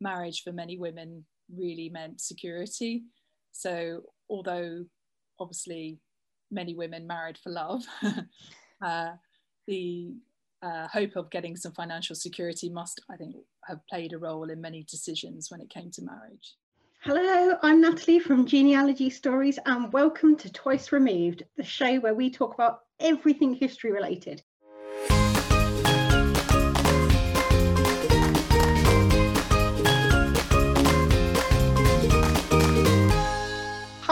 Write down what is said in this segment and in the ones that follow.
marriage for many women really meant security. So, although obviously many women married for love, uh, the uh, hope of getting some financial security must, I think, have played a role in many decisions when it came to marriage. Hello, I'm Natalie from Genealogy Stories, and welcome to Twice Removed, the show where we talk about everything history related.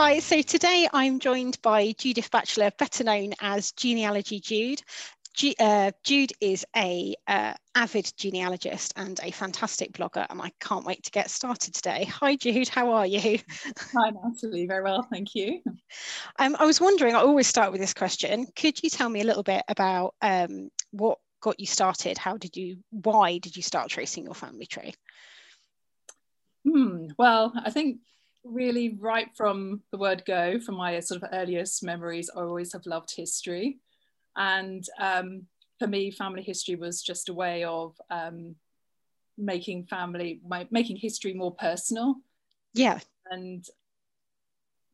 Hi, so today I'm joined by Judith Batchelor, better known as Genealogy Jude. G uh, Jude is a uh, avid genealogist and a fantastic blogger, and I can't wait to get started today. Hi, Jude. How are you? Hi, Natalie. Very well, thank you. Um, I was wondering. I always start with this question. Could you tell me a little bit about um, what got you started? How did you? Why did you start tracing your family tree? Hmm. Well, I think really right from the word go, from my sort of earliest memories, I always have loved history. And um, for me, family history was just a way of um, making family, my, making history more personal. Yeah. And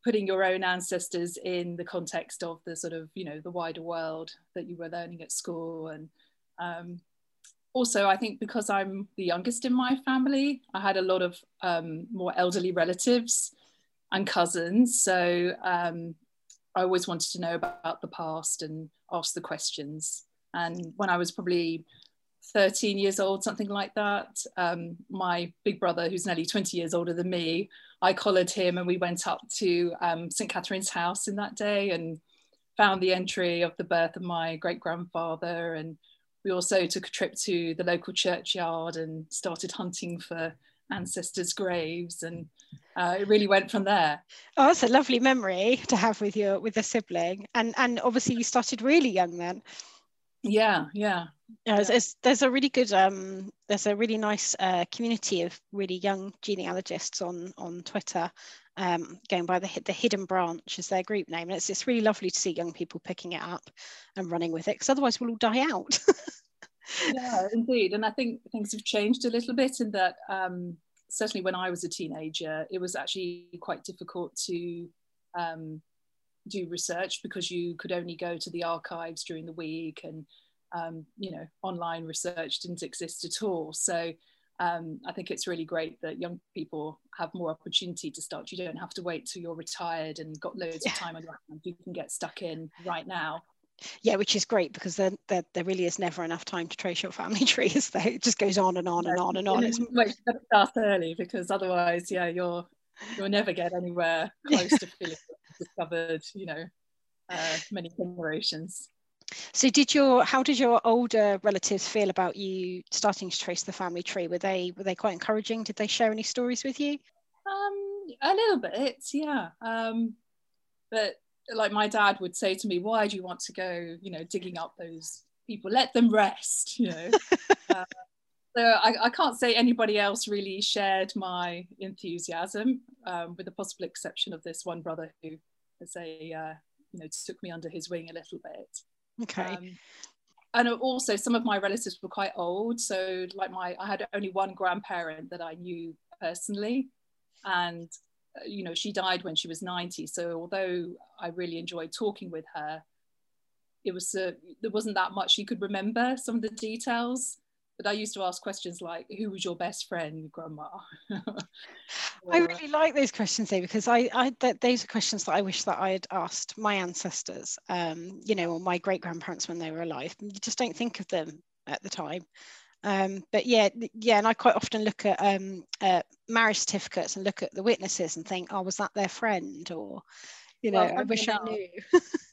putting your own ancestors in the context of the sort of, you know, the wider world that you were learning at school. And um, also, I think because I'm the youngest in my family, I had a lot of um, more elderly relatives and cousins. So um, I always wanted to know about the past and ask the questions. And when I was probably 13 years old, something like that, um, my big brother, who's nearly 20 years older than me, I collared him and we went up to um, St. Catherine's house in that day and found the entry of the birth of my great grandfather. And we also took a trip to the local churchyard and started hunting for ancestors' graves, and uh, it really went from there. Oh, that's a lovely memory to have with your with a sibling, and and obviously you started really young then. Yeah, yeah. Yeah, it's, it's, there's a really good um, there's a really nice uh, community of really young genealogists on on Twitter, um, going by the the Hidden Branch is their group name, and it's it's really lovely to see young people picking it up and running with it because otherwise we'll all die out. yeah, indeed. And I think things have changed a little bit in that um, certainly when I was a teenager, it was actually quite difficult to um, do research because you could only go to the archives during the week and um, you know online research didn't exist at all. So um, I think it's really great that young people have more opportunity to start. You don't have to wait till you're retired and got loads yeah. of time on your hands. You can get stuck in right now yeah which is great because then there, there really is never enough time to trace your family tree is there it just goes on and on and on and on it's much better start early because otherwise yeah you're you'll never get anywhere close to feeling discovered you know uh, many generations so did your how did your older relatives feel about you starting to trace the family tree were they were they quite encouraging did they share any stories with you um a little bit yeah um but like my dad would say to me, why do you want to go, you know, digging up those people? Let them rest, you know. uh, so I, I, can't say anybody else really shared my enthusiasm, um, with the possible exception of this one brother who, as a, uh, you know, took me under his wing a little bit. Okay. Um, and also some of my relatives were quite old. So like my, I had only one grandparent that I knew personally. And you know, she died when she was 90. So although I really enjoyed talking with her, it was uh, there wasn't that much she could remember some of the details. But I used to ask questions like, "Who was your best friend, Grandma?" I really like those questions though because I, I th- those are questions that I wish that I had asked my ancestors, um, you know, or my great grandparents when they were alive. You just don't think of them at the time. Um, but yeah, yeah, and I quite often look at um, uh, marriage certificates and look at the witnesses and think, oh, was that their friend? Or, you know, well, I wish I knew.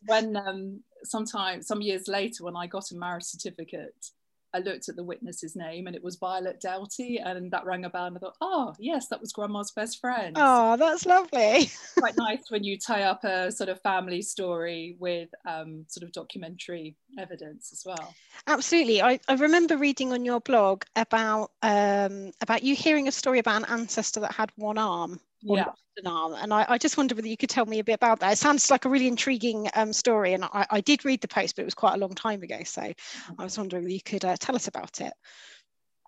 when um, sometime, some years later, when I got a marriage certificate, I looked at the witness's name and it was Violet Doughty, and that rang a bell. And I thought, oh, yes, that was Grandma's best friend. Oh, that's lovely. Quite nice when you tie up a sort of family story with um, sort of documentary evidence as well. Absolutely. I, I remember reading on your blog about um, about you hearing a story about an ancestor that had one arm yeah. And I, I, just wonder whether you could tell me a bit about that. It sounds like a really intriguing um, story. And I, I, did read the post, but it was quite a long time ago. So I was wondering whether you could uh, tell us about it.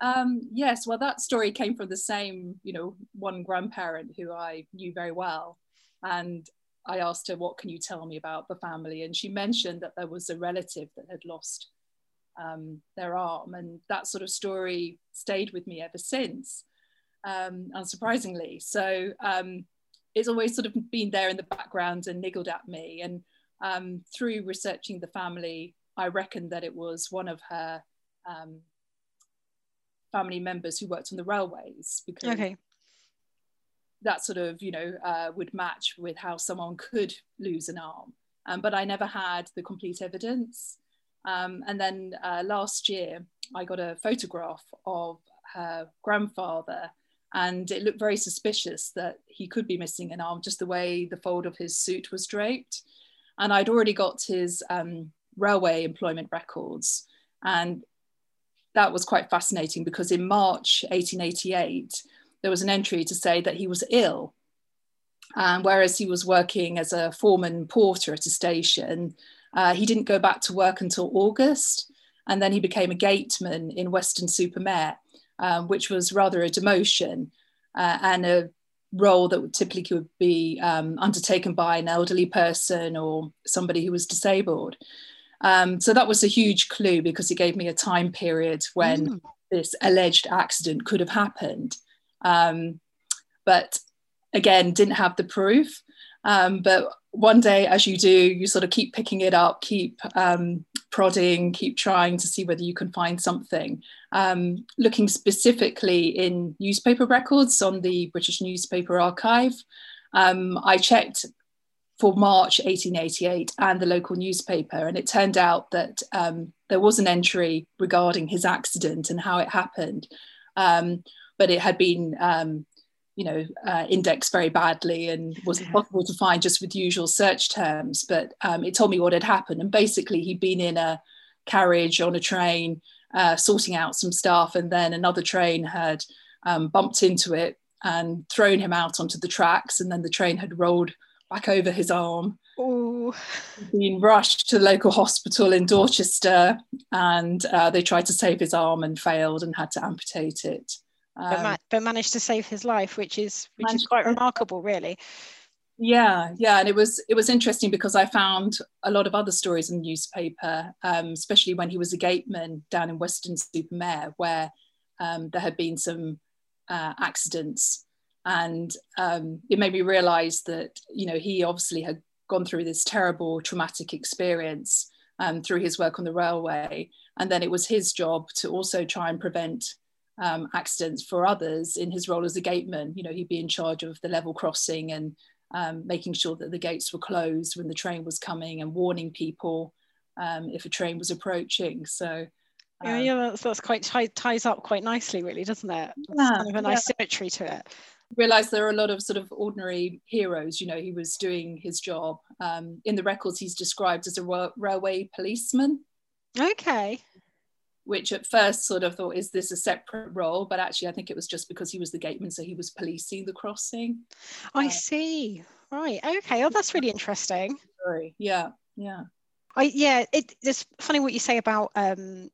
Um, yes, well, that story came from the same, you know, one grandparent who I knew very well. And I asked her, What can you tell me about the family? And she mentioned that there was a relative that had lost um, their arm. And that sort of story stayed with me ever since, um, unsurprisingly. So um, it's always sort of been there in the background and niggled at me. And um, through researching the family, I reckoned that it was one of her um, family members who worked on the railways because okay. that sort of, you know, uh, would match with how someone could lose an arm. Um, but I never had the complete evidence. Um, and then uh, last year, I got a photograph of her grandfather, and it looked very suspicious that he could be missing an arm, just the way the fold of his suit was draped. And I'd already got his um, railway employment records. And that was quite fascinating because in March 1888, there was an entry to say that he was ill. And whereas he was working as a foreman porter at a station, uh, he didn't go back to work until August. And then he became a gateman in Weston-super-Mare, um, which was rather a demotion uh, and a role that would typically would be um, undertaken by an elderly person or somebody who was disabled. Um, so that was a huge clue because it gave me a time period when mm. this alleged accident could have happened. Um, but again, didn't have the proof. Um, but one day, as you do, you sort of keep picking it up, keep um, prodding, keep trying to see whether you can find something. Um, looking specifically in newspaper records on the British Newspaper Archive, um, I checked for March 1888 and the local newspaper. And it turned out that um, there was an entry regarding his accident and how it happened. Um, but it had been, um, you know, uh, indexed very badly and wasn't possible to find just with usual search terms. But um, it told me what had happened. And basically, he'd been in a carriage on a train uh, sorting out some stuff, and then another train had um, bumped into it and thrown him out onto the tracks. And then the train had rolled back over his arm. Ooh. Been rushed to the local hospital in Dorchester, and uh, they tried to save his arm and failed and had to amputate it. Um, but, ma- but, managed to save his life, which is which is quite remarkable, really. Yeah, yeah, and it was it was interesting because I found a lot of other stories in the newspaper, um, especially when he was a gateman down in Weston-super-Mare, where um, there had been some uh, accidents and um, it made me realize that you know he obviously had gone through this terrible traumatic experience um, through his work on the railway and then it was his job to also try and prevent um, accidents for others in his role as a gateman you know he'd be in charge of the level crossing and um, making sure that the gates were closed when the train was coming and warning people um, if a train was approaching. So yeah, yeah, that's, that's quite ties up quite nicely, really, doesn't it? yeah, kind of a nice yeah. symmetry to it. Realise there are a lot of sort of ordinary heroes. You know he was doing his job. Um, in the records he's described as a ra- railway policeman. Okay which at first sort of thought is this a separate role? But actually i think it was just because he was the gateman so he was policing the crossing. I uh, see. Right. Okay. Oh that's really interesting. Sorry. yeah. Yeah. I, yeah, it, it's funny what you say about um,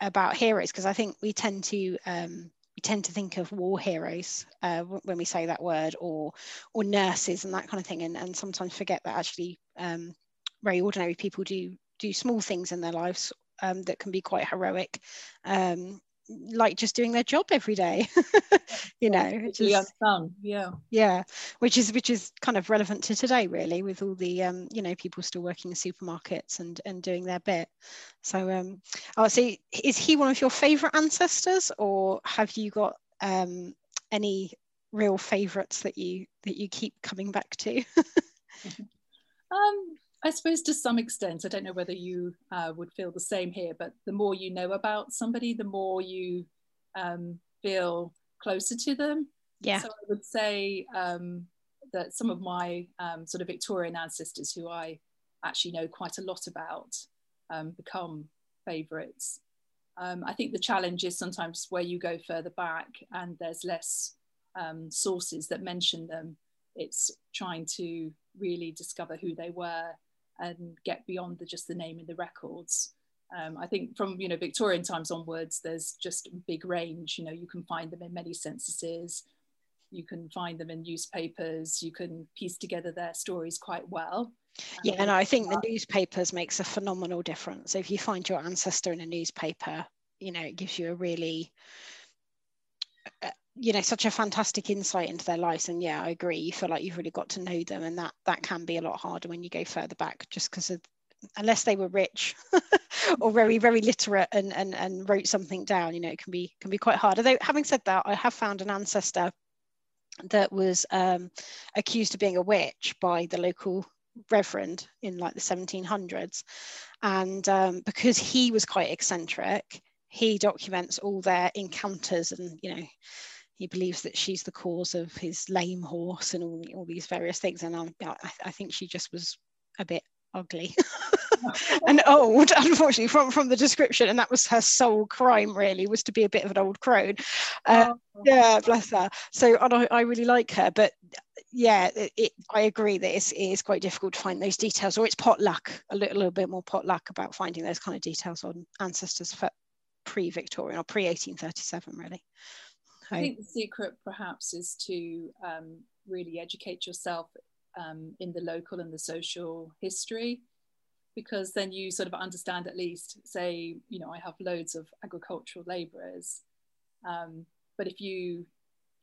about heroes because I think we tend to um, we tend to think of war heroes uh, when we say that word or or nurses and that kind of thing and, and sometimes forget that actually um, very ordinary people do do small things in their lives um, that can be quite heroic um, like just doing their job every day you know just, yeah. Yeah which is which is kind of relevant to today really with all the um you know people still working in supermarkets and and doing their bit. So um oh so is he one of your favorite ancestors or have you got um any real favorites that you that you keep coming back to? Um I suppose to some extent, I don't know whether you uh, would feel the same here, but the more you know about somebody, the more you um, feel closer to them. Yeah. So I would say um, that some of my um, sort of Victorian ancestors, who I actually know quite a lot about, um, become favourites. Um, I think the challenge is sometimes where you go further back and there's less um, sources that mention them. It's trying to really discover who they were and get beyond the, just the name in the records. Um, I think from you know Victorian times onwards, there's just a big range. You know, you can find them in many censuses, you can find them in newspapers, you can piece together their stories quite well. Yeah, and I think the newspapers makes a phenomenal difference. If you find your ancestor in a newspaper, you know, it gives you a really you know such a fantastic insight into their lives. And yeah i agree you feel like you've really got to know them and that that can be a lot harder when you go further back just because of unless they were rich or very very literate and, and and wrote something down you know it can be can be quite hard. Although having said that i have found an ancestor that was um, accused of being a witch by the local reverend in like the 1700s and um, because he was quite eccentric he documents all their encounters and you know he believes that she's the cause of his lame horse and all, all these various things and I, I think she just was a bit ugly and old unfortunately from from the description and that was her sole crime really was to be a bit of an old crone. Uh, oh. yeah bless her. So and I, I really like her but yeah it, it, I agree that it's, it is quite difficult to find those details or it's potluck a little, little bit more potluck about finding those kind of details on ancestors for pre-Victorian or pre-1837 really I think the secret perhaps is to um, really educate yourself um, in the local and the social history because then you sort of understand at least say you know i have loads of agricultural laborers um, but if you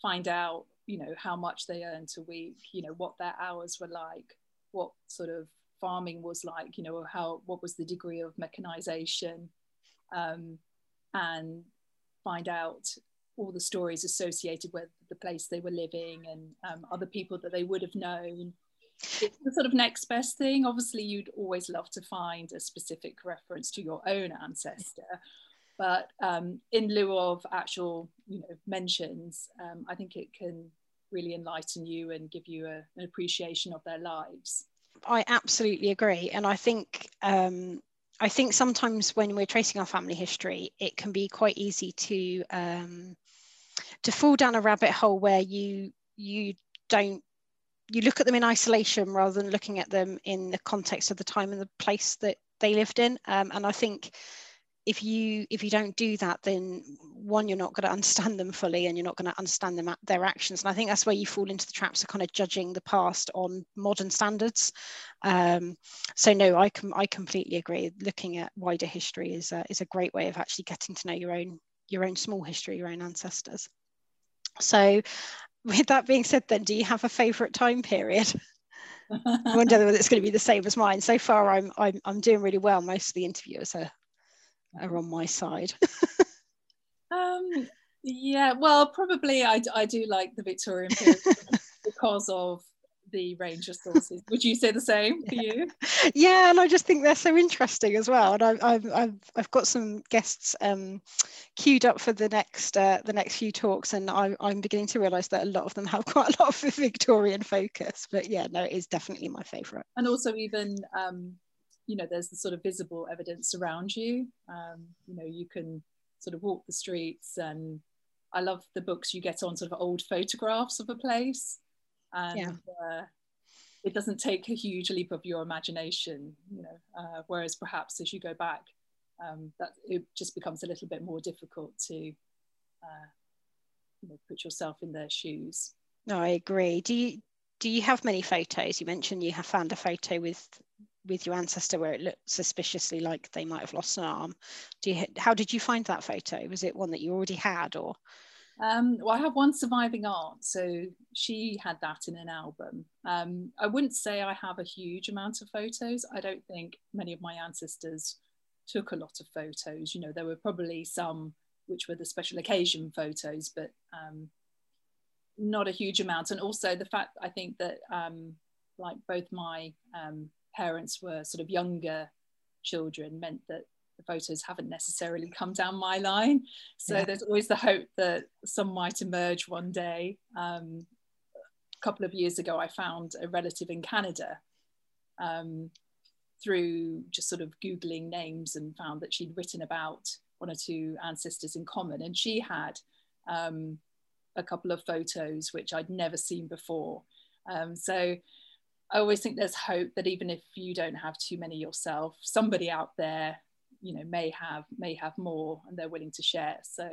find out you know how much they earned a week you know what their hours were like what sort of farming was like you know how what was the degree of mechanization um, and find out all the stories associated with the place they were living and um, other people that they would have known it's the sort of next best thing. Obviously, you'd always love to find a specific reference to your own ancestor, but um, in lieu of actual, you know, mentions, um, I think it can really enlighten you and give you a, an appreciation of their lives. I absolutely agree, and I think um, I think sometimes when we're tracing our family history, it can be quite easy to um, to fall down a rabbit hole where you you don't you look at them in isolation rather than looking at them in the context of the time and the place that they lived in. Um, and I think if you if you don't do that, then one, you're not going to understand them fully, and you're not going to understand them their actions. And I think that's where you fall into the traps of kind of judging the past on modern standards. Um, so no, I can I completely agree. Looking at wider history is a, is a great way of actually getting to know your own your own small history, your own ancestors. So with that being said, then, do you have a favourite time period? I wonder whether it's going to be the same as mine. So far, I'm I'm, I'm doing really well. Most of the interviewers are are on my side. um, yeah, well, probably I, I do like the Victorian period because of the range of sources. Would you say the same for you? Yeah, and I just think they're so interesting as well. And I've I've I've, I've got some guests um, queued up for the next uh, the next few talks, and I, I'm beginning to realise that a lot of them have quite a lot of Victorian focus. But yeah, no, it is definitely my favourite. And also even. Um, you know, there's the sort of visible evidence around you. Um, you know, you can sort of walk the streets and I love the books you get on sort of old photographs of a place and yeah. uh, it doesn't take a huge leap of your imagination you know uh, whereas perhaps as you go back um, that it just becomes a little bit more difficult to uh, you know, put yourself in their shoes. No i agree. Do you do you have many photos? You mentioned you have found a photo with with your ancestor where it looked suspiciously like they might have lost an arm. Do you how did you find that photo? Was it one that you already had or um, well, I have one surviving aunt, so she had that in an album. Um, I wouldn't say I have a huge amount of photos. I don't think many of my ancestors took a lot of photos. You know, there were probably some which were the special occasion photos, but um, not a huge amount. And also the fact I think that um, like both my um, parents were sort of younger children meant that the photos haven't necessarily come down my line. So yeah. there's always the hope that some might emerge one day. Um, a couple of years ago, I found a relative in Canada um, through just sort of Googling names and found that she'd written about one or two ancestors in common. And she had um, a couple of photos which I'd never seen before. Um, so I always think there's hope that even if you don't have too many yourself, somebody out there you know may have may have more and they're willing to share. So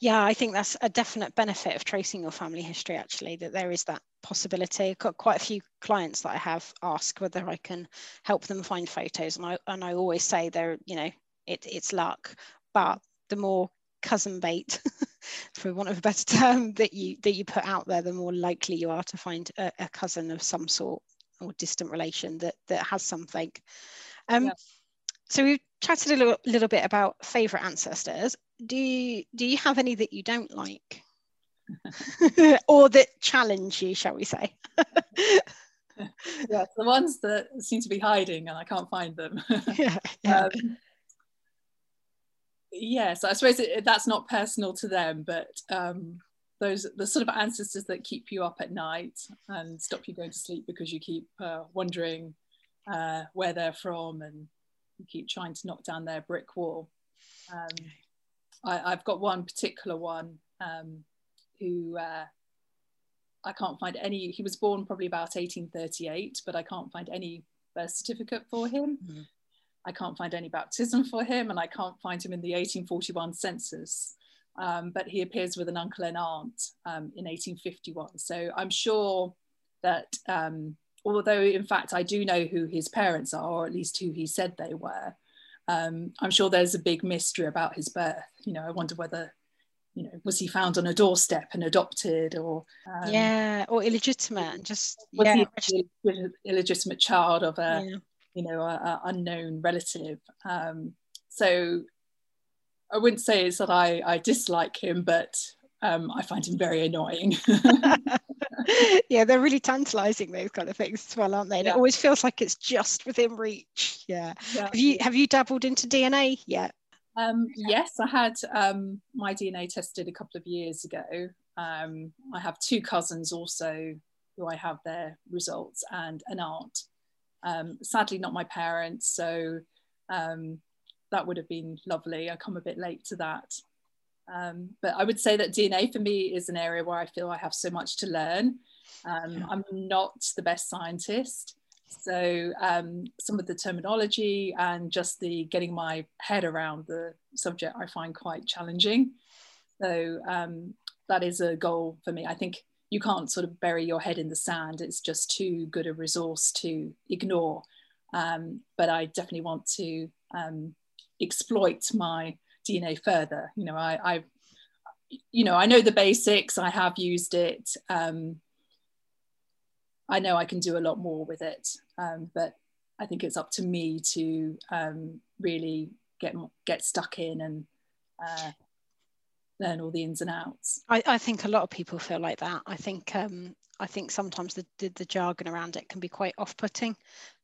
yeah i think that's a definite benefit of tracing your family history actually that there is that possibility. I've got quite a few clients that i have ask whether i can help them find photos and i and i always say they're you know it, it's luck. But the more cousin bait for want of a better term that you that you put out there the more likely you are to find a, a cousin of some sort or distant relation that that has something. Um. So we've chatted a little, little bit about favorite ancestors. Do you do you have any that you don't like? Or that challenge you shall we say? Yeah the ones that seem to be hiding and i can't find them. Yeah, yeah. Um, yes i suppose it, that's not personal to them but um, those the sort of ancestors that keep you up at night and stop you going to sleep because you keep uh, wondering uh, where they're from and keep trying to knock down their brick wall um, I, have got one particular one um, who uh, I can't find any. He was born probably about 1838, but I can't find any birth certificate for him. Mm-hmm. I can't find any baptism for him, and I can't find him in the 1841 census. Um, but he appears with an uncle and aunt um, in 1851. So I'm sure that, um, although in fact I do know who his parents are, or at least who he said they were, um, I'm sure there's a big mystery about his birth. You know, I wonder whether, you know, was he found on a doorstep and adopted, or um, yeah, or illegitimate, just was yeah. he an illegitimate child of a, yeah. you know, a, a unknown relative. Um, so I wouldn't say it's that I, I dislike him, but um, I find him very annoying. yeah, they're really tantalizing those kind of things as well, aren't they? And yeah. it always feels like it's just within reach. Yeah. yeah. Have you have you dabbled into DNA yet? Um, yes, I had um, my DNA tested a couple of years ago. Um, I have two cousins also who I have their results and an aunt. Um, sadly, not my parents, so um, that would have been lovely. I come a bit late to that. Um, but I would say that DNA for me is an area where I feel I have so much to learn. Um, yeah. I'm not the best scientist. So um, some of the terminology and just the getting my head around the subject I find quite challenging. So um, that is a goal for me. I think you can't sort of bury your head in the sand. It's just too good a resource to ignore. Um, but I definitely want to um, exploit my DNA further. You know, I, I, you know, I know the basics. I have used it. Um, I know I can do a lot more with it, um, but I think it's up to me to um, really get get stuck in and uh, learn all the ins and outs. I, I, think a lot of people feel like that. I think um, I think sometimes the, the, the jargon around it can be quite off-putting.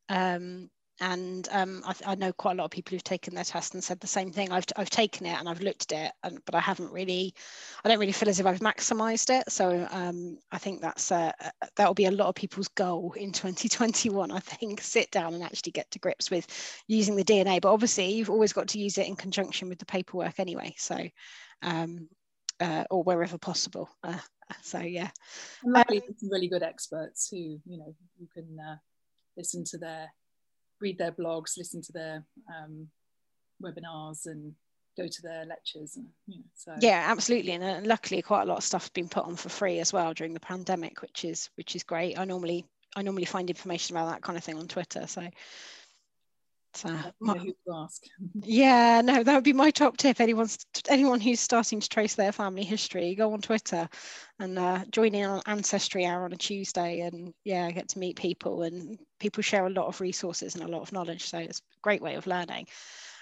Um, and um, I, I, know quite a lot of people who've taken their test and said the same thing. I've, I've taken it and I've looked at it, and, but I haven't really, I don't really feel as if I've maximised it. So um, I think that's uh, that will be a lot of people's goal in 2021. I think sit down and actually get to grips with using the DNA. But obviously, you've always got to use it in conjunction with the paperwork anyway. So, um, uh, or wherever possible. Uh, so yeah, um, some really good experts who you know you can uh, listen to their read their blogs, listen to their um, webinars, and go to their lectures. And, you know, so. Yeah, absolutely, and uh, luckily, quite a lot of stuff's been put on for free as well during the pandemic, which is which is great. I normally I normally find information about that kind of thing on Twitter, so so my, who to ask. yeah, no, that would be my top tip. Anyone's anyone who's starting to trace their family history, go on Twitter and uh, join in on Ancestry Hour on a Tuesday, and yeah, get to meet people. And people share a lot of resources and a lot of knowledge, so it's a great way of learning.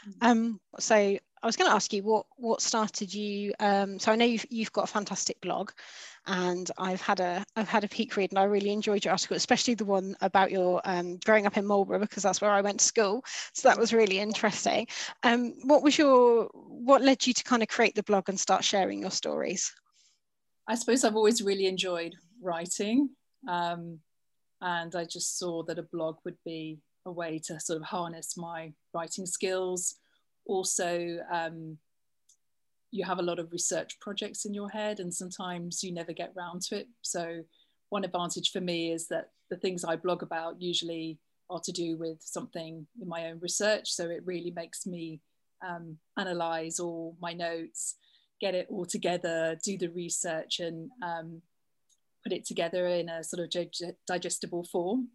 Mm. Um, so I was going to ask you what what started you. Um, so I know you've you've got a fantastic blog, and I've had a I've had a peek read and I really enjoyed your article, especially the one about your um, growing up in Marlborough because that's where I went to school. So that was really interesting. Um, what was your what led you to kind of create the blog and start sharing your stories? I suppose I've always really enjoyed writing, um, and I just saw that a blog would be a way to sort of harness my writing skills. Also, um, you have a lot of research projects in your head and sometimes you never get round to it so one advantage for me is that the things i blog about usually are to do with something in my own research so it really makes me um, analyze all my notes, get it all together, do the research, and um, put it together in a sort of digestible form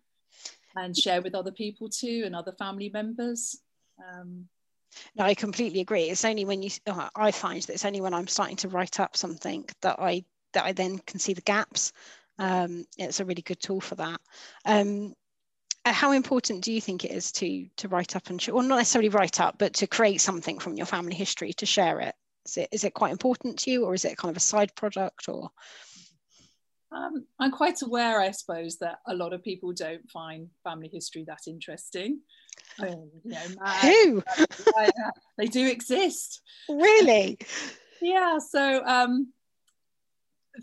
and share with other people too and other family members. Um, no, I completely agree. It's only when you, uh, I find that it's only when I'm starting to write up something that I that I then can see the gaps. Um, it's a really good tool for that. Um, uh, how important do you think it is to to write up and sh- or not necessarily write up, but to create something from your family history to share it? Is it is it quite important to you, or is it kind of a side product, or? Um, I'm quite aware, I suppose, that a lot of people don't find family history that interesting. I mean, you know, Who? they do exist. Really? yeah. So um,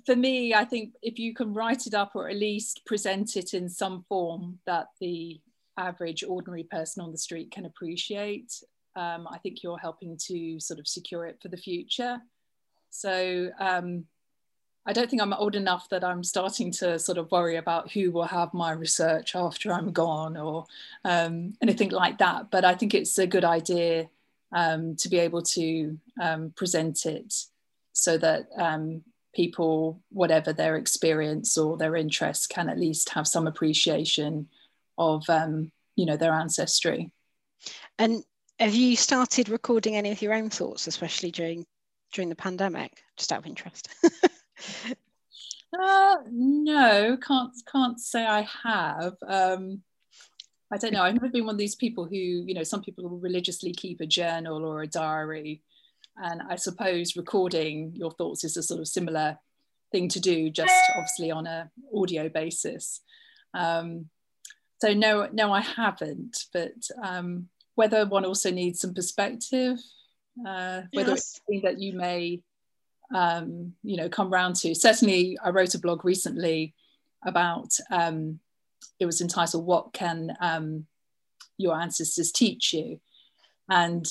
for me, I think if you can write it up or at least present it in some form that the average ordinary person on the street can appreciate, um, I think you're helping to sort of secure it for the future. So um, I don't think I'm old enough that I'm starting to sort of worry about who will have my research after I'm gone or um, anything like that. But I think it's a good idea um, to be able to um, present it so that um, people, whatever their experience or their interest, can at least have some appreciation of um, you know their ancestry. And have you started recording any of your own thoughts, especially during during the pandemic? Just out of interest. Uh, no, can't can't say I have. Um, I don't know. I've never been one of these people who, you know, some people religiously keep a journal or a diary, and I suppose recording your thoughts is a sort of similar thing to do, just obviously on a audio basis. Um, so no, no, I haven't. But um, whether one also needs some perspective, uh, whether yes. it's something that you may um, you know come round to. Certainly, I wrote a blog recently about um, it was entitled "What Can um, Your Ancestors Teach You," and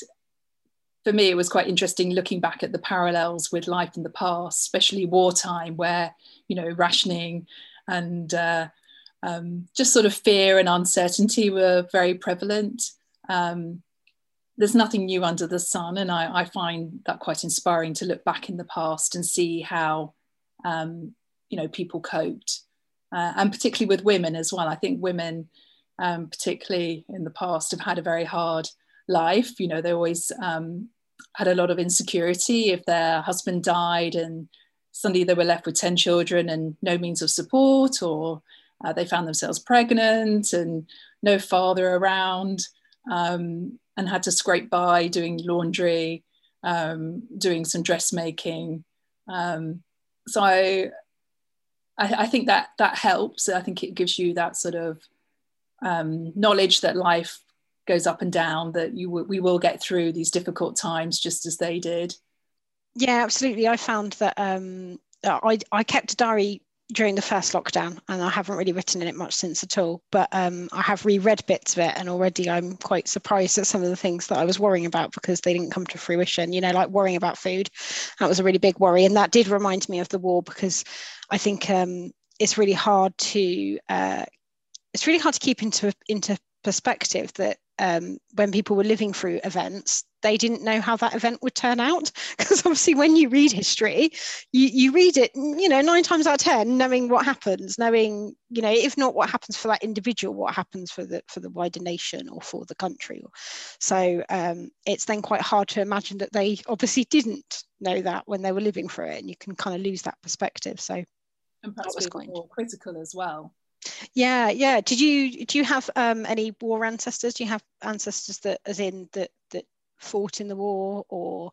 for me, it was quite interesting looking back at the parallels with life in the past, especially wartime, where you know rationing and uh, um, just sort of fear and uncertainty were very prevalent. Um, there's nothing new under the sun. And I, I, find that quite inspiring to look back in the past and see how, um, you know, people coped. Uh, and particularly with women as well. I think women, um, particularly in the past, have had a very hard life. You know, they always um, had a lot of insecurity if their husband died and suddenly they were left with 10 children and no means of support, or uh, they found themselves pregnant and no father around. Um, and had to scrape by doing laundry, um, doing some dressmaking. Um, so I, I, think that that helps. I think it gives you that sort of um, knowledge that life goes up and down. That you w- we will get through these difficult times just as they did. Yeah, absolutely. I found that um, I I kept a diary during the first lockdown, and I haven't really written in it much since at all. But um, I have reread bits of it, and already I'm quite surprised at some of the things that I was worrying about because they didn't come to fruition. You know, like worrying about food, that was a really big worry, and that did remind me of the war because I think um, it's really hard to uh, it's really hard to keep into into perspective that um, when people were living through events, they didn't know how that event would turn out. Because obviously, when you read history, you, you read it, you know, nine times out of ten, knowing what happens, knowing, you know, if not what happens for that individual, what happens for the for the wider nation or for the country. So um, it's then quite hard to imagine that they obviously didn't know that when they were living through it, and you can kind of lose that perspective. So and perhaps that was quite more critical as well yeah, yeah. Did you do you have um, any war ancestors? Do you have ancestors that, as in that that fought in the war, or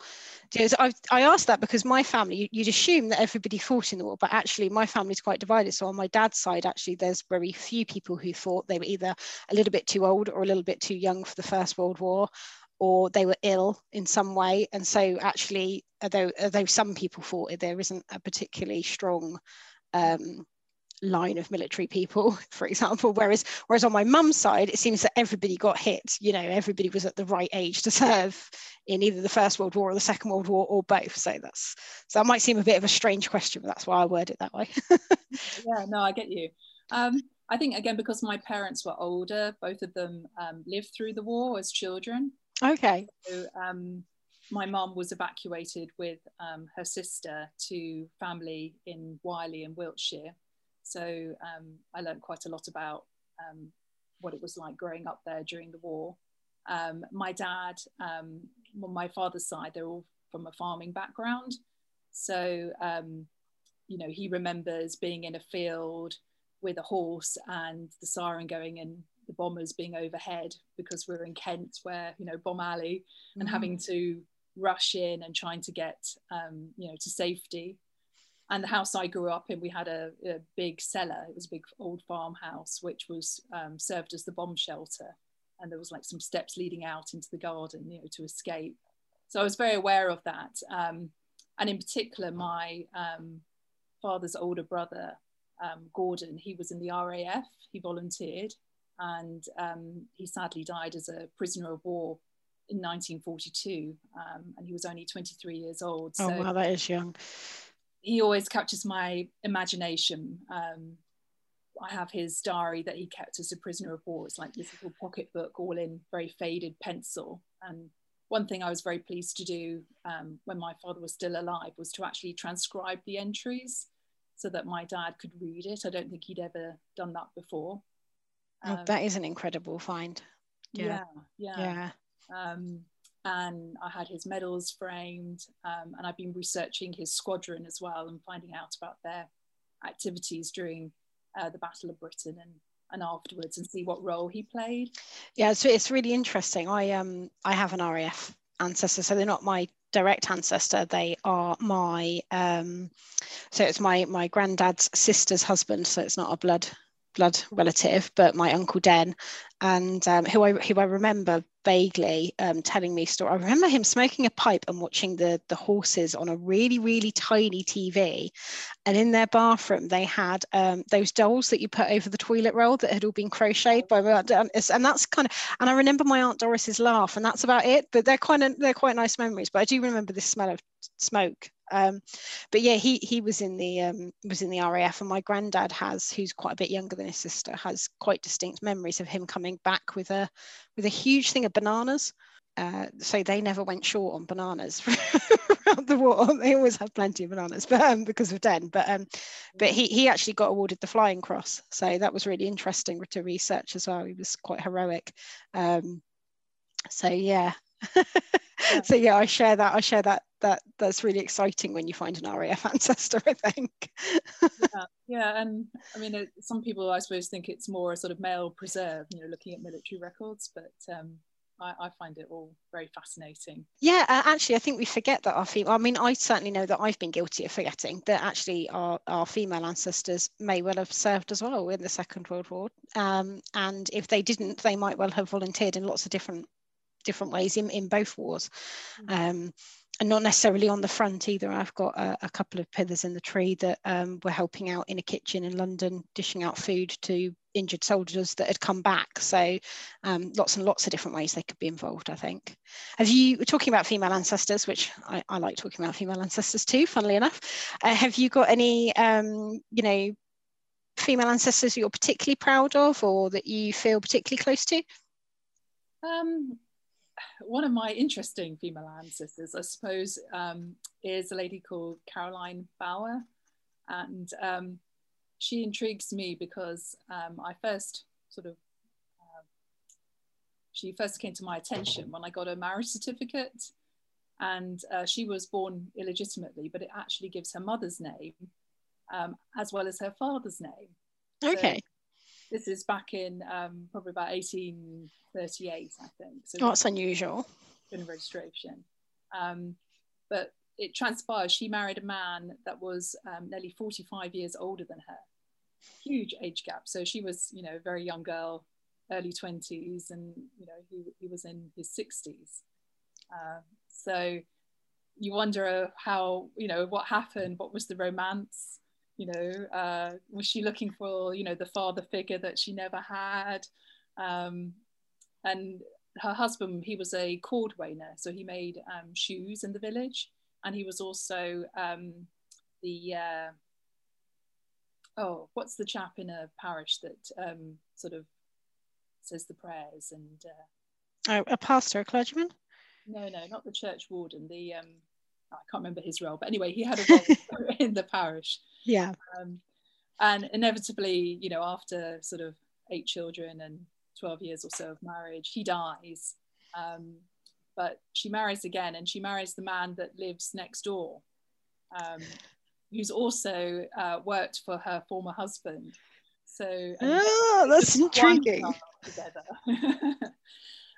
I I asked that because my family you'd assume that everybody fought in the war, but actually my family's quite divided. So on my dad's side, actually, there's very few people who fought. They were either a little bit too old or a little bit too young for the First World War, or they were ill in some way. And so actually, although although some people fought, there isn't a particularly strong um, line of military people for example. Whereas whereas on my mum's side it seems that everybody got hit you know everybody was at the right age to serve in either the first world war or the second world war or both. So that's so that might seem a bit of a strange question but that's why i word it that way. Yeah no i get you. Um, i think again because my parents were older both of them um, lived through the war as children. Okay. So, um, my mum was evacuated with um, her sister to family in Wylye in Wiltshire. So um, I learned quite a lot about um, what it was like growing up there during the war. Um, my dad, um, on my father's side, they're all from a farming background. So, um, you know, he remembers being in a field with a horse and the siren going and the bombers being overhead because we're in Kent, where, you know, Bomb Alley, and having to rush in and trying to get um, you know to safety and the house I grew up in, we had a, a, big cellar. It was a big old farmhouse, which was um, served as the bomb shelter. And there was like some steps leading out into the garden, you know, to escape. So I was very aware of that. Um, and in particular, my um, father's older brother, um, Gordon, he was in the RAF. He volunteered, and um, he sadly died as a prisoner of war in 1942, um, and he was only 23 years old. Oh, so oh wow, that is young. He always captures my imagination. Um, I have his diary that he kept as a prisoner of war. It's like this little pocket book, all in very faded pencil. And one thing I was very pleased to do um, when my father was still alive was to actually transcribe the entries so that my dad could read it. I don't think he'd ever done that before. Oh, that is an incredible find. Yeah, yeah. yeah. yeah. Um, and I had his medals framed, um, and I've been researching his squadron as well and finding out about their activities during uh, the Battle of Britain and and afterwards and see what role he played. Yeah, so it's really interesting. I um I have an RAF ancestor, so they're not my direct ancestor. They are my um so it's my my granddad's sister's husband. So it's not a blood blood relative, but my uncle Den, and um, who I who I remember vaguely um, telling me story. I remember him smoking a pipe and watching the the horses on a really really tiny TV, and in their bathroom they had um, those dolls that you put over the toilet roll that had all been crocheted by my aunt and that's kind of and I remember my aunt Doris's laugh, and that's about it. But they're of they're quite nice memories. But I do remember the smell of smoke um, but yeah, he he was in the um, was in the RAF, and my granddad has, who's quite a bit younger than his sister, has quite distinct memories of him coming back with a with a huge thing of bananas. Uh, so they never went short on bananas throughout the war. They always had plenty of bananas, but um, because of Den. But um, but he he actually got awarded the Flying Cross, so that was really interesting to research as well. He was quite heroic. Um, so yeah. so yeah, I share that. I share that that that's really exciting when you find an RAF ancestor, I think. yeah, yeah, and I mean, it, some people I suppose think it's more a sort of male preserve, you know, looking at military records, but um, I, I, find it all very fascinating. Yeah, uh, actually, I think we forget that our female. I mean, I certainly know that I've been guilty of forgetting that actually our, our female ancestors may well have served as well in the Second World War, um, and if they didn't, they might well have volunteered in lots of different different ways in, in both wars. Mm-hmm. Um, and not necessarily on the front either. I've got a, a couple of pillars in the tree that um, were helping out in a kitchen in London, dishing out food to injured soldiers that had come back. So um, lots and lots of different ways they could be involved, I think. Have you, talking about female ancestors, which I, I like talking about female ancestors too, funnily enough, uh, have you got any, um, you know, female ancestors you're particularly proud of or that you feel particularly close to? Um, one of my interesting female ancestors, I suppose, um, is a lady called Caroline Bauer. And um, she intrigues me because um, I first sort of, uh, she first came to my attention when I got a marriage certificate. And uh, she was born illegitimately, but it actually gives her mother's name um, as well as her father's name. Okay. So this is back in um, probably about 1838, I think. So oh, that's unusual. In registration. Um, but it transpires she married a man that was um, nearly 45 years older than her. Huge age gap. So she was, you know, a very young girl, early 20s, and, you know, he, he was in his 60s. Uh, so you wonder how, you know, what happened, what was the romance? You know uh, was she looking for you know the father figure that she never had um, and her husband he was a cordwainer so he made um, shoes in the village and he was also um, the uh, oh what's the chap in a parish that um, sort of says the prayers and uh, Oh, a pastor, a clergyman? No, no, not the church warden. The um, I can't remember his role, but anyway, he had a role in the parish. Yeah. Um, and inevitably, you know, after sort of eight children and 12 years or so of marriage, he dies. Um, but she marries again and she marries the man that lives next door, um, who's also uh, worked for her former husband. So, oh, that's intriguing. Together.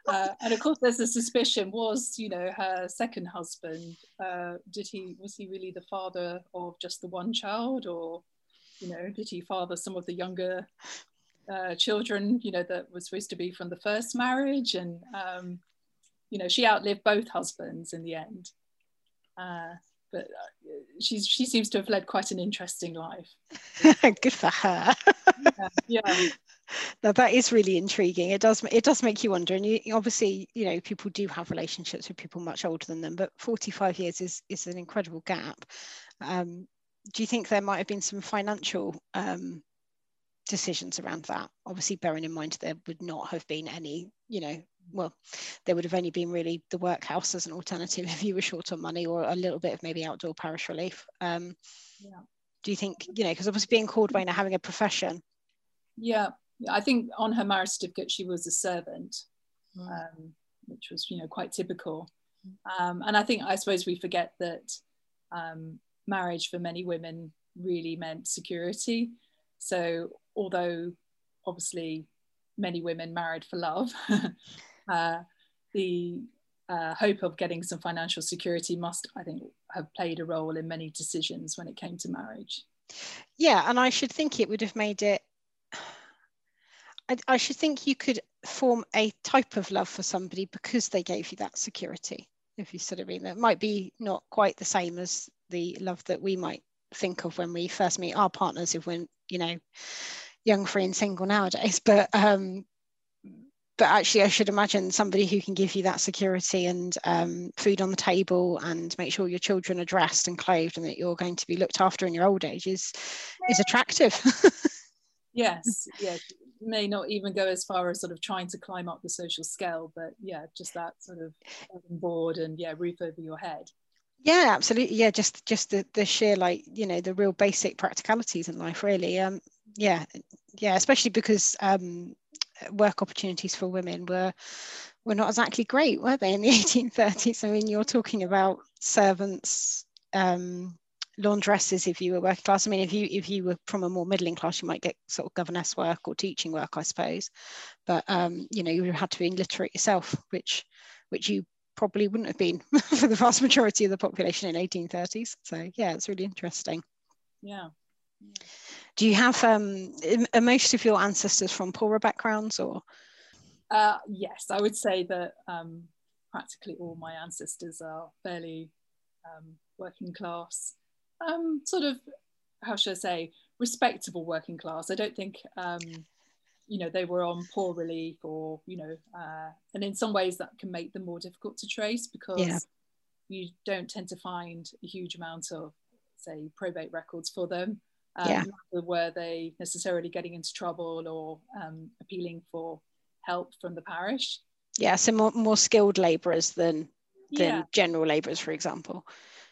uh, and of course, there's a suspicion: was you know her second husband? Uh, did he was he really the father of just the one child, or you know, did he father some of the younger uh, children? You know, that was supposed to be from the first marriage, and um, you know, she outlived both husbands in the end. Uh, but uh, she's she seems to have led quite an interesting life. Good for her. yeah. yeah. Now that is really intriguing. It does it does make you wonder, and you obviously you know people do have relationships with people much older than them, but 45 years is is an incredible gap. Um, do you think there might have been some financial um, decisions around that obviously bearing in mind there would not have been any you know well there would have only been really the workhouse as an alternative if you were short on money or a little bit of maybe outdoor parish relief um, yeah. do you think you know because obviously being cordwainer having a profession yeah i think on her marriage certificate she was a servant mm. um, which was you know quite typical um, and i think i suppose we forget that um, marriage for many women really meant security so although obviously many women married for love, uh, the uh, hope of getting some financial security must, I think, have played a role in many decisions when it came to marriage. Yeah, and I should think it would have made it. I, I should think you could form a type of love for somebody because they gave you that security. If you sort of mean that might be not quite the same as the love that we might think of when we first meet our partners if we're you know young, free, and single nowadays. But um, but actually, I should imagine somebody who can give you that security and um, food on the table and make sure your children are dressed and clothed and that you're going to be looked after in your old age is is attractive. yes, yes. May not even go as far as sort of trying to climb up the social scale, but yeah, just that sort of board and yeah, roof over your head. Yeah absolutely. Yeah just just the, the sheer like you know the real basic practicalities in life really. Um yeah, yeah, especially because um, work opportunities for women were were not exactly great, were they, in the 1830s? I mean, you're talking about servants, um, laundresses if you were working class. I mean, if you if you were from a more middling class, you might get sort of governess work or teaching work, I suppose. But um, you know, you would have had to be literate yourself, which which you probably wouldn't have been for the vast majority of the population in 1830s. So yeah, it's really interesting. Yeah. yeah. Do you have um, are most of your ancestors from poorer backgrounds or? Uh, yes, I would say that um, practically all my ancestors are fairly um, working class, um, sort of, how should I say, respectable working class. I don't think, um, you know, they were on poor relief or, you know, uh, and in some ways that can make them more difficult to trace because yeah. you don't tend to find a huge amount of, say, probate records for them. Um, yeah. Were they necessarily getting into trouble or um, appealing for help from the parish? Yeah, so more, more skilled labourers than than yeah. general labourers, for example.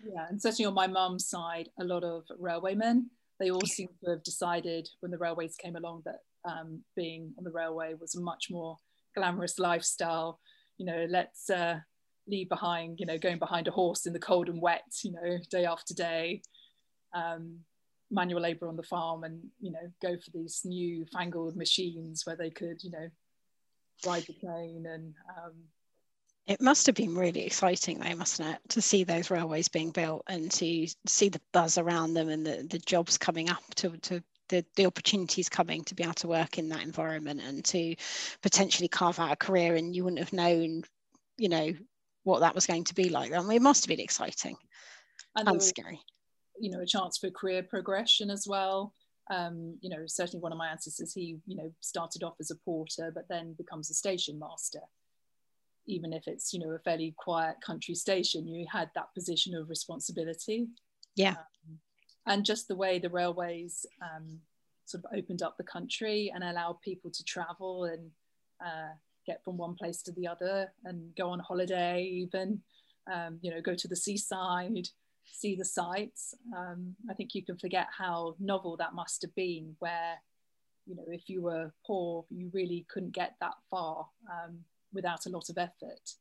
Yeah, and certainly on my mum's side, a lot of railwaymen. They all seem to have decided when the railways came along that um, being on the railway was a much more glamorous lifestyle. You know, let's uh, leave behind, you know, going behind a horse in the cold and wet, you know, day after day. Um, manual labor on the farm and you know go for these new fangled machines where they could you know ride the train and um, it must have been really exciting though mustn't it? To see those railways being built and to see the buzz around them and the, the jobs coming up to, to the, the opportunities coming to be able to work in that environment and to potentially carve out a career and you wouldn't have known you know what that was going to be like. I mean, it must have been exciting and, and scary. you know a chance for career progression as well. Um, you know certainly one of my ancestors he you know started off as a porter but then becomes a station master even if it's you know a fairly quiet country station you had that position of responsibility. Yeah. Um, and just the way the railways um, sort of opened up the country and allowed people to travel and uh, get from one place to the other and go on holiday, even, um, you know, go to the seaside, see the sights. Um, I think you can forget how novel that must have been, where, you know, if you were poor, you really couldn't get that far. Um, without a lot of effort.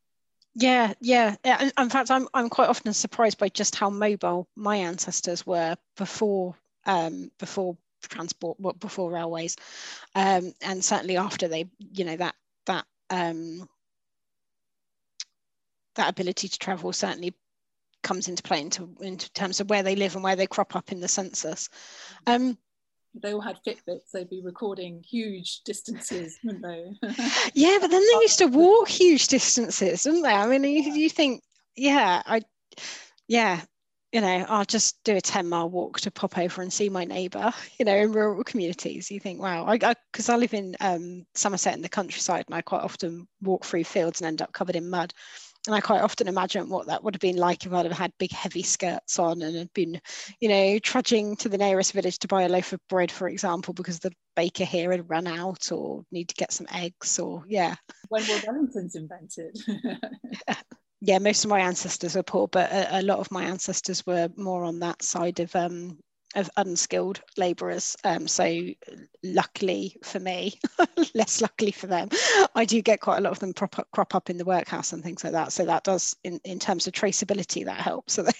Yeah, yeah. In fact, I'm I'm quite often surprised by just how mobile my ancestors were before um, before transport, before railways, um, and certainly after they, you know, that that um, that ability to travel certainly comes into play into, into terms of where they live and where they crop up in the census. Um, they all had Fitbits, they'd be recording huge distances, wouldn't they? yeah, but then they used to walk huge distances, didn't they? I mean, you, you think, yeah, I, yeah, you know, I'll just do a 10 mile walk to pop over and see my neighbour, you know, in rural communities. You think, wow, I, because I, I, live in um, Somerset in the countryside and I quite often walk through fields and end up covered in mud. And I quite often imagine what that would have been like if I'd have had big, heavy skirts on and had been, you know, trudging to the nearest village to buy a loaf of bread, for example, because the baker here had run out or need to get some eggs or, yeah. When were Wellingtons invented? yeah, most of my ancestors are poor, but a, a, lot of my ancestors were more on that side of um, of unskilled labourers. Um, so luckily for me, less luckily for them, I do get quite a lot of them prop up, crop up in the workhouse and things like that. So that does, in, in terms of traceability, that helps. So they,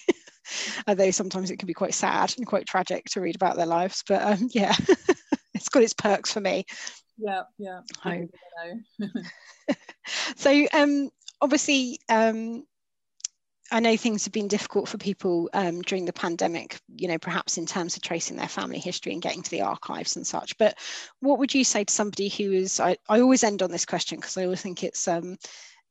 although sometimes it can be quite sad and quite tragic to read about their lives, but um, yeah, it's got its perks for me. Yeah, yeah. so um, obviously um, I know things have been difficult for people um, during the pandemic, you know, perhaps in terms of tracing their family history and getting to the archives and such. But what would you say to somebody who is, I, I always end on this question because I always think it's, um,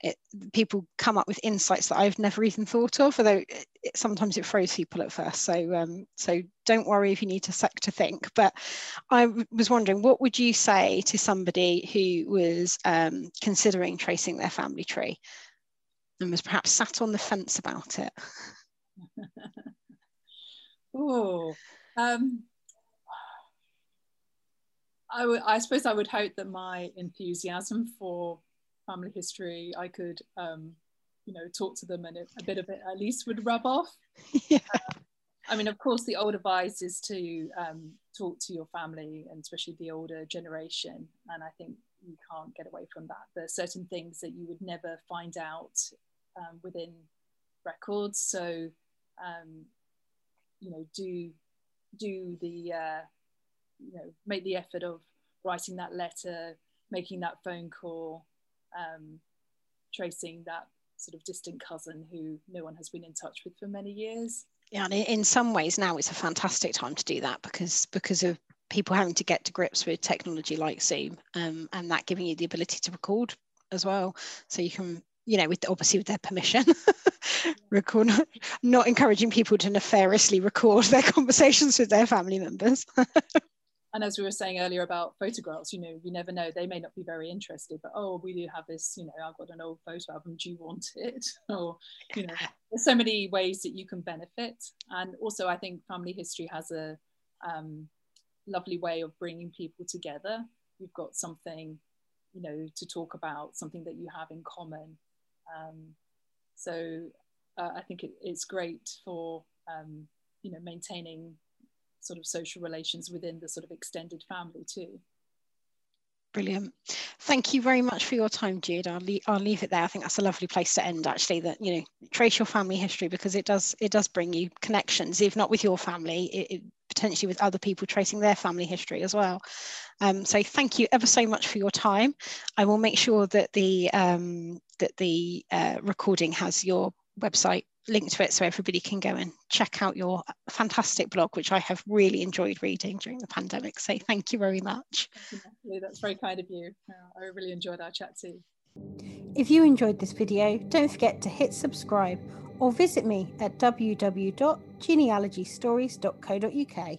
it, people come up with insights that I've never even thought of, although it, it, sometimes it throws people at first. So, um, so don't worry if you need a sec to think. But I was wondering, what would you say to somebody who was um, considering tracing their family tree? And was perhaps sat on the fence about it? oh, um, I, w- I suppose I would hope that my enthusiasm for family history, I could, um, you know, talk to them and it, a bit of it at least would rub off. Yeah. Um, I mean, of course, the old advice is to um, talk to your family and especially the older generation. And I think you can't get away from that. There are certain things that you would never find out um, within records. So, um, you know, do do the uh, you know make the effort of writing that letter, making that phone call, um, tracing that sort of distant cousin who no one has been in touch with for many years. Yeah, and in some ways now it's a fantastic time to do that because because of people having to get to grips with technology like Zoom um, and that giving you the ability to record as well. So you can you know, with obviously with their permission, record, not, encouraging people to nefariously record their conversations with their family members. and as we were saying earlier about photographs, you know, you never know, they may not be very interested, but oh, we do have this, you know, I've got an old photo album, do you want it? or, you know, there's so many ways that you can benefit. And also, I think family history has a um, lovely way of bringing people together. You've got something, you know, to talk about, something that you have in common. Um, so uh, I think it, it's great for um, you know maintaining sort of social relations within the sort of extended family too. Brilliant. Thank you very much for your time, Jude. I'll, leave, I'll leave it there. I think that's a lovely place to end, actually. That you know, trace your family history because it does it does bring you connections, if not with your family, it, it, potentially with other people tracing their family history as well. Um, so thank you ever so much for your time. I will make sure that the um, that the uh, recording has your website linked to it so everybody can go and check out your fantastic blog, which I have really enjoyed reading during the pandemic. So thank you very much. You, That's very kind of you. I really enjoyed our chat too. If you enjoyed this video, don't forget to hit subscribe or visit me at www.genealogystories.co.uk.